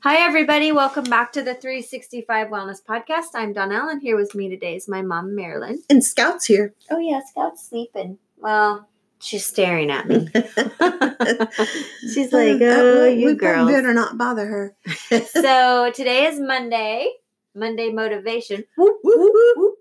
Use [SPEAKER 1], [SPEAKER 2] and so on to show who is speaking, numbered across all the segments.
[SPEAKER 1] Hi, everybody. Welcome back to the 365 Wellness Podcast. I'm Donnell, and here with me today is my mom, Marilyn.
[SPEAKER 2] And Scout's here.
[SPEAKER 1] Oh, yeah, Scout's sleeping. Well, she's staring at me. she's like, oh,
[SPEAKER 2] we,
[SPEAKER 1] you
[SPEAKER 2] we
[SPEAKER 1] girls.
[SPEAKER 2] better not bother her.
[SPEAKER 1] so today is Monday, Monday motivation.
[SPEAKER 2] Whoop, whoop, whoop.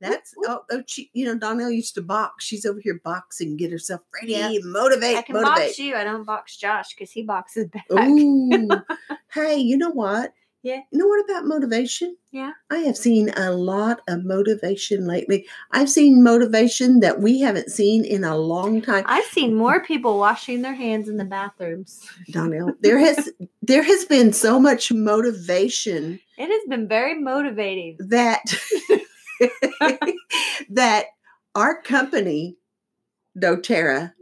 [SPEAKER 1] Whoop,
[SPEAKER 2] That's
[SPEAKER 1] whoop.
[SPEAKER 2] oh, oh she, you know Donnell used to box. She's over here boxing, get herself ready,
[SPEAKER 1] Yeah.
[SPEAKER 2] motivate,
[SPEAKER 1] I can
[SPEAKER 2] motivate.
[SPEAKER 1] box you. I don't box Josh because he boxes back.
[SPEAKER 2] Ooh. hey, you know what?
[SPEAKER 1] Yeah.
[SPEAKER 2] You know what about motivation?
[SPEAKER 1] Yeah.
[SPEAKER 2] I have seen a lot of motivation lately. I've seen motivation that we haven't seen in a long time.
[SPEAKER 1] I've seen more people washing their hands in the bathrooms.
[SPEAKER 2] Donnell, there has there has been so much motivation
[SPEAKER 1] It has been very motivating.
[SPEAKER 2] that that our company doTERRA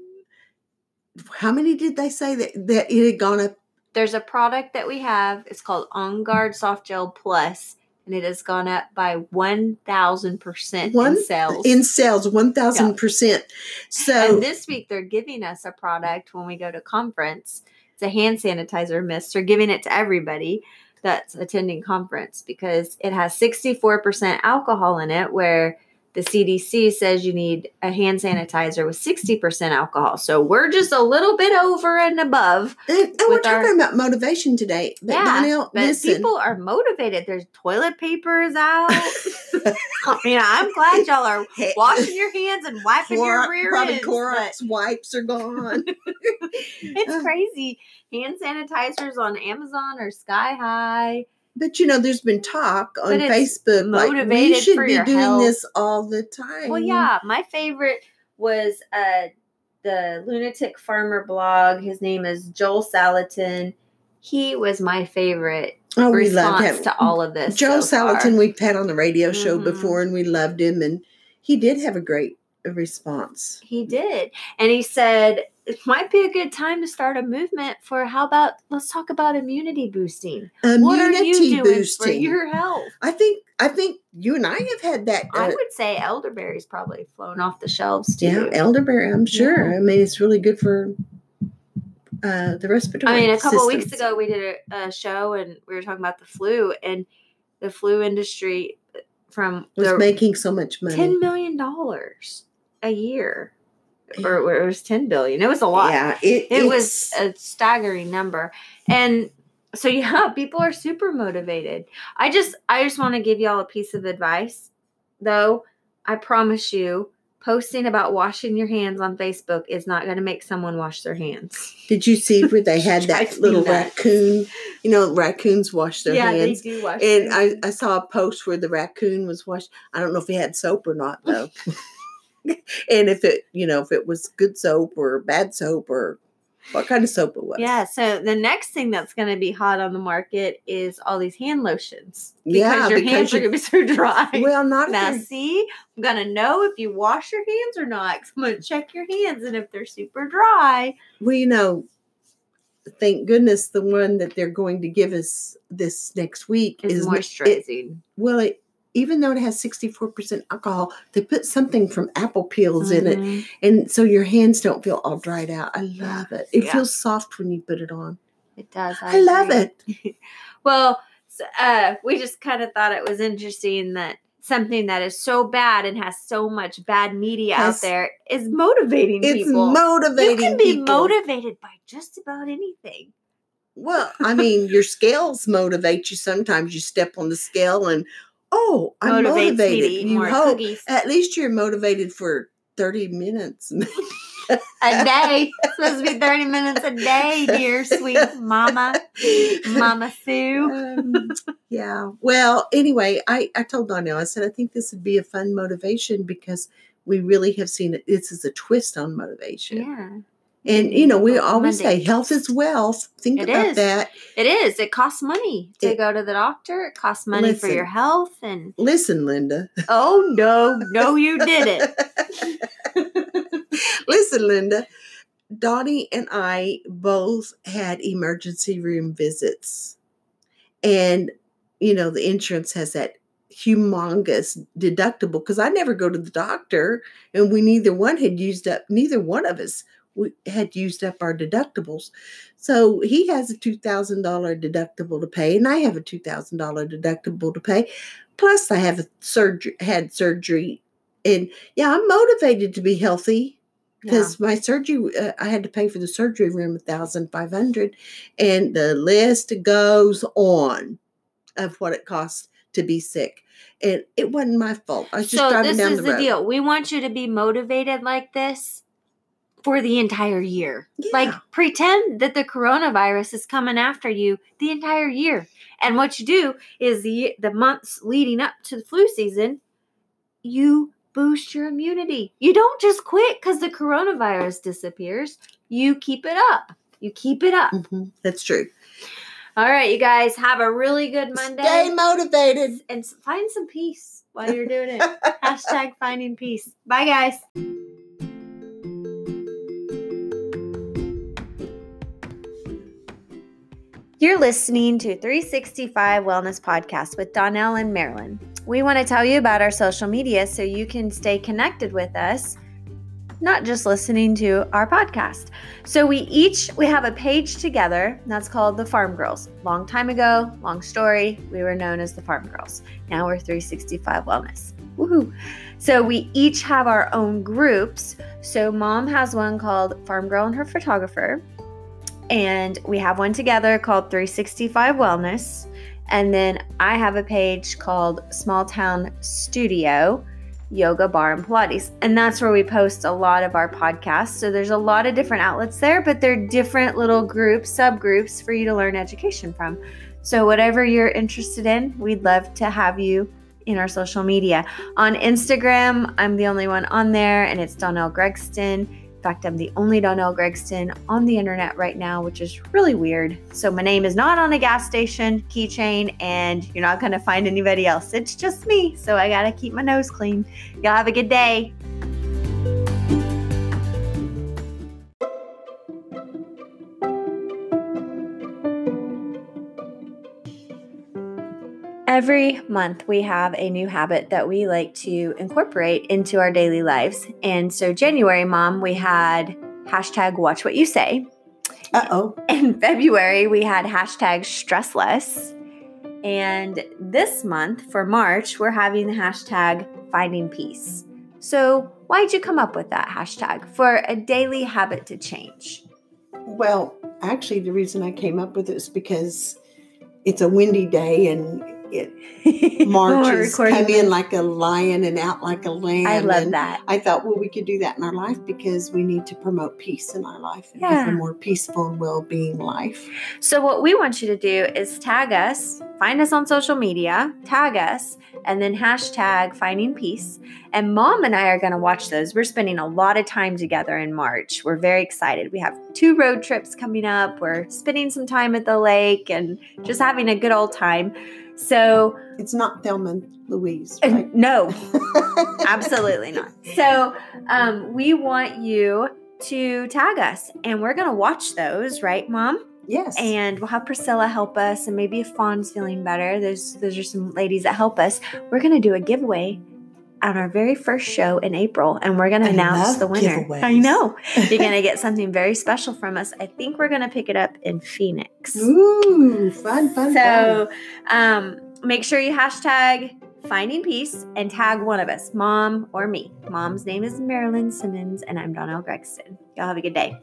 [SPEAKER 2] how many did they say that, that it had gone up
[SPEAKER 1] There's a product that we have. It's called On Guard Soft Gel Plus, and it has gone up by one thousand percent
[SPEAKER 2] One-
[SPEAKER 1] in sales.
[SPEAKER 2] in sales 1000% so
[SPEAKER 1] and this week they're giving us a product when we go to conference. It's a hand sanitizer mist. They're giving it to everybody that's attending conference because it has 64% alcohol in it, where the CDC says you need a hand sanitizer with 60% alcohol. So we're just a little bit over and above.
[SPEAKER 2] and, and we're
[SPEAKER 1] with our-
[SPEAKER 2] talking about motivation today but
[SPEAKER 1] yeah,
[SPEAKER 2] Donnell,
[SPEAKER 1] but
[SPEAKER 2] listen
[SPEAKER 1] people are motivated. There's toilet paper is out. I mean, I'm glad y'all are washing your hands and wiping your rear
[SPEAKER 2] probably
[SPEAKER 1] ends.
[SPEAKER 2] Clorox wipes are gone
[SPEAKER 1] It's crazy. Hand sanitizers on Amazon are sky high.
[SPEAKER 2] But you know there's been talk on facebook like we should be doing
[SPEAKER 1] health.
[SPEAKER 2] this all the time
[SPEAKER 1] Well, yeah, my favorite was uh the lunatic farmer blog. His name is Joel Salatin. He was my favorite
[SPEAKER 2] oh we loved him
[SPEAKER 1] to all of this.
[SPEAKER 2] Joel
[SPEAKER 1] so.
[SPEAKER 2] Salatin, we've had on the radio show
[SPEAKER 1] Mhm.
[SPEAKER 2] before, and we loved him, and he did have a great response.
[SPEAKER 1] He did. And he said, it might be a good time to start a movement for how about let's talk about immunity boosting. what are
[SPEAKER 2] Immunity
[SPEAKER 1] you doing
[SPEAKER 2] boosting.
[SPEAKER 1] for your health?
[SPEAKER 2] I think I think you and I have had that.
[SPEAKER 1] I
[SPEAKER 2] uh,
[SPEAKER 1] would say elderberry's probably flown off the shelves too.
[SPEAKER 2] yeah, elderberry. I'm sure.
[SPEAKER 1] Yeah.
[SPEAKER 2] I mean, it's really good for uh, the respiratory.
[SPEAKER 1] I mean, a couple weeks ago we did a, a show and we were talking about the flu and the flu industry from
[SPEAKER 2] was
[SPEAKER 1] the
[SPEAKER 2] making so much money.
[SPEAKER 1] ten million dollars a year, or, it was ten billion. It was a lot.
[SPEAKER 2] Yeah, it,
[SPEAKER 1] it was a staggering number and so yeah people are super motivated i just i just want to give y'all a piece of advice though i promise you posting about washing your hands on facebook is not going to make someone wash their hands
[SPEAKER 2] Did you see where they had that little
[SPEAKER 1] nuts.
[SPEAKER 2] raccoon? You know, raccoons wash their
[SPEAKER 1] yeah
[SPEAKER 2] hands.
[SPEAKER 1] they do wash
[SPEAKER 2] And I. I saw a post where the raccoon was washed. I don't know if he had soap or not though. and if it, you know, if it was good soap or bad soap or what kind of soap it was.
[SPEAKER 1] yeah so the next thing that's going to be hot on the market is all these hand lotions because
[SPEAKER 2] Yeah,
[SPEAKER 1] your
[SPEAKER 2] because
[SPEAKER 1] hands are going to be so dry
[SPEAKER 2] Well, not
[SPEAKER 1] Now, see, I'm gonna know if you wash your hands or not. I'm gonna check your hands, and if they're super dry,
[SPEAKER 2] well, you know, thank goodness the one that they're going to give us this next week
[SPEAKER 1] is
[SPEAKER 2] is it-
[SPEAKER 1] moisturizing.
[SPEAKER 2] well, it, even though it has 64% alcohol, they put something from apple peels in it.
[SPEAKER 1] Mhm.
[SPEAKER 2] And so your hands don't feel all dried out. I love it. It
[SPEAKER 1] Yeah.
[SPEAKER 2] feels soft when you put it on.
[SPEAKER 1] It does.
[SPEAKER 2] I, love it.
[SPEAKER 1] Well, uh, we just kind of thought it was interesting that something that is so bad and has so much bad media
[SPEAKER 2] Has-
[SPEAKER 1] out there is motivating
[SPEAKER 2] It's
[SPEAKER 1] people.
[SPEAKER 2] motivating.
[SPEAKER 1] you can be
[SPEAKER 2] people.
[SPEAKER 1] motivated by just about anything.
[SPEAKER 2] Well, I mean, your scales motivate you. Sometimes you step on the scale and, oh, I'm
[SPEAKER 1] Motivates me to
[SPEAKER 2] motivated. You hope
[SPEAKER 1] cookies
[SPEAKER 2] at least you're motivated for 30 minutes.
[SPEAKER 1] a day. It's supposed to be thirty minutes a day, dear sweet mama, Mama Sue.
[SPEAKER 2] Um, yeah. Well, anyway, I, I told Donnell, I said, I think this would be a fun motivation because we really have seen it. This is a twist on motivation.
[SPEAKER 1] Yeah.
[SPEAKER 2] And, you know, we always
[SPEAKER 1] Monday.
[SPEAKER 2] say health is wealth. Think
[SPEAKER 1] It
[SPEAKER 2] about
[SPEAKER 1] is.
[SPEAKER 2] that.
[SPEAKER 1] It is. It costs money to
[SPEAKER 2] It-
[SPEAKER 1] go to the doctor. It costs money for your health. And
[SPEAKER 2] Listen, Linda.
[SPEAKER 1] oh no, no, you didn't.
[SPEAKER 2] Listen, Linda. Donnie and I both had emergency room visits. And, you know, the insurance has that humongous deductible because I never go to the doctor and we neither one had used up, neither one of us we had used up our deductibles. So he has a $2,000 deductible to pay, and I have a $2,000 deductible to pay. Plus, I have a surgery, had surgery. And yeah, I'm motivated to be healthy
[SPEAKER 1] Yeah.
[SPEAKER 2] because my surgery, uh, I had to pay for the surgery room a thousand five hundred, and the list goes on of what it costs to be sick. And it wasn't my fault. I was just
[SPEAKER 1] so
[SPEAKER 2] driving
[SPEAKER 1] this is
[SPEAKER 2] the
[SPEAKER 1] the, deal. We want you to be motivated like this for the entire year. Like pretend that the coronavirus is coming after you the entire year. And what you do is the the months leading up to the flu season, you boost your immunity. You don't just quit cuz the coronavirus disappears. You keep it up. You keep it up.
[SPEAKER 2] Mhm, That's true.
[SPEAKER 1] All right, you guys have a really good Monday
[SPEAKER 2] Stay motivated.
[SPEAKER 1] and find some peace while you're doing it. Hashtag finding peace. Bye, guys. You're listening to 365 Wellness Podcast with Donnell and Marilyn. We want to tell you about our social media so you can stay connected with us, not just listening to our podcast. So we each we have a page together that's called the Farm Girls. Long time ago, long story, we were known as the Farm Girls. Now we're 365 Wellness. Woohoo! So we each have our own groups. So mom has one called Farm Girl and her photographer. And we have one together called 365 Wellness. And then I have a page called Small Town Studio Yoga Bar and Pilates. And that's where we post a lot of our podcasts. So there's a lot of different outlets there, but they're different little groups, subgroups for you to learn education from. So whatever you're interested in, we'd love to have you in our social media. On Instagram, I'm the only one on there, and it's Donnell Gregston. In fact, I'm the only Donnell Gregston on the internet right now, which is really weird. So my name is not on a gas station keychain, and you're not going to find anybody else. It's just me. So I got to keep my nose clean. Y'all have a good day. Every month, we have a new habit that we like to incorporate into our daily lives. And so, January, mom, we had hashtag watch what you say.
[SPEAKER 2] Uh oh.
[SPEAKER 1] In February, we had hashtag stressless. And this month, for March, we're having the hashtag finding peace. So, why'd you come up with that hashtag for a daily habit to change?
[SPEAKER 2] Well, actually, the reason I came up with it is because it's a windy day and it marches come
[SPEAKER 1] this.
[SPEAKER 2] in like a lion and out like a lamb.
[SPEAKER 1] I love
[SPEAKER 2] and
[SPEAKER 1] that.
[SPEAKER 2] I thought, well, we could do that in our life because we need to promote peace in our life and
[SPEAKER 1] Yeah.
[SPEAKER 2] have a more peaceful and well-being life.
[SPEAKER 1] So, what we want you to do is tag us, find us on social media, tag us, and then hashtag finding peace. And mom and I are going to watch those. We're spending a lot of time together in March. We're very excited. We have two road trips coming up. We're spending some time at the lake and just having a good old time. So,
[SPEAKER 2] It's not Thelma and Louise,
[SPEAKER 1] uh,
[SPEAKER 2] right?
[SPEAKER 1] no, absolutely not. So, um, we want you to tag us, and we're going to watch those, right, mom?
[SPEAKER 2] yes.
[SPEAKER 1] and we'll have Priscilla help us, and maybe if Fawn's feeling better, there's those are some ladies that help us. We're gonna do a giveaway on our very first show in April, and we're gonna announce the winner.
[SPEAKER 2] giveaways.
[SPEAKER 1] I know you're gonna get something very special from us. I think we're gonna pick it up in Phoenix.
[SPEAKER 2] Ooh, fun, fun, fun.
[SPEAKER 1] So um, make sure you hashtag finding peace and tag one of us, mom or me. Mom's name is Marilyn Simmons, and I'm Donnell Gregson. Y'all have a good day.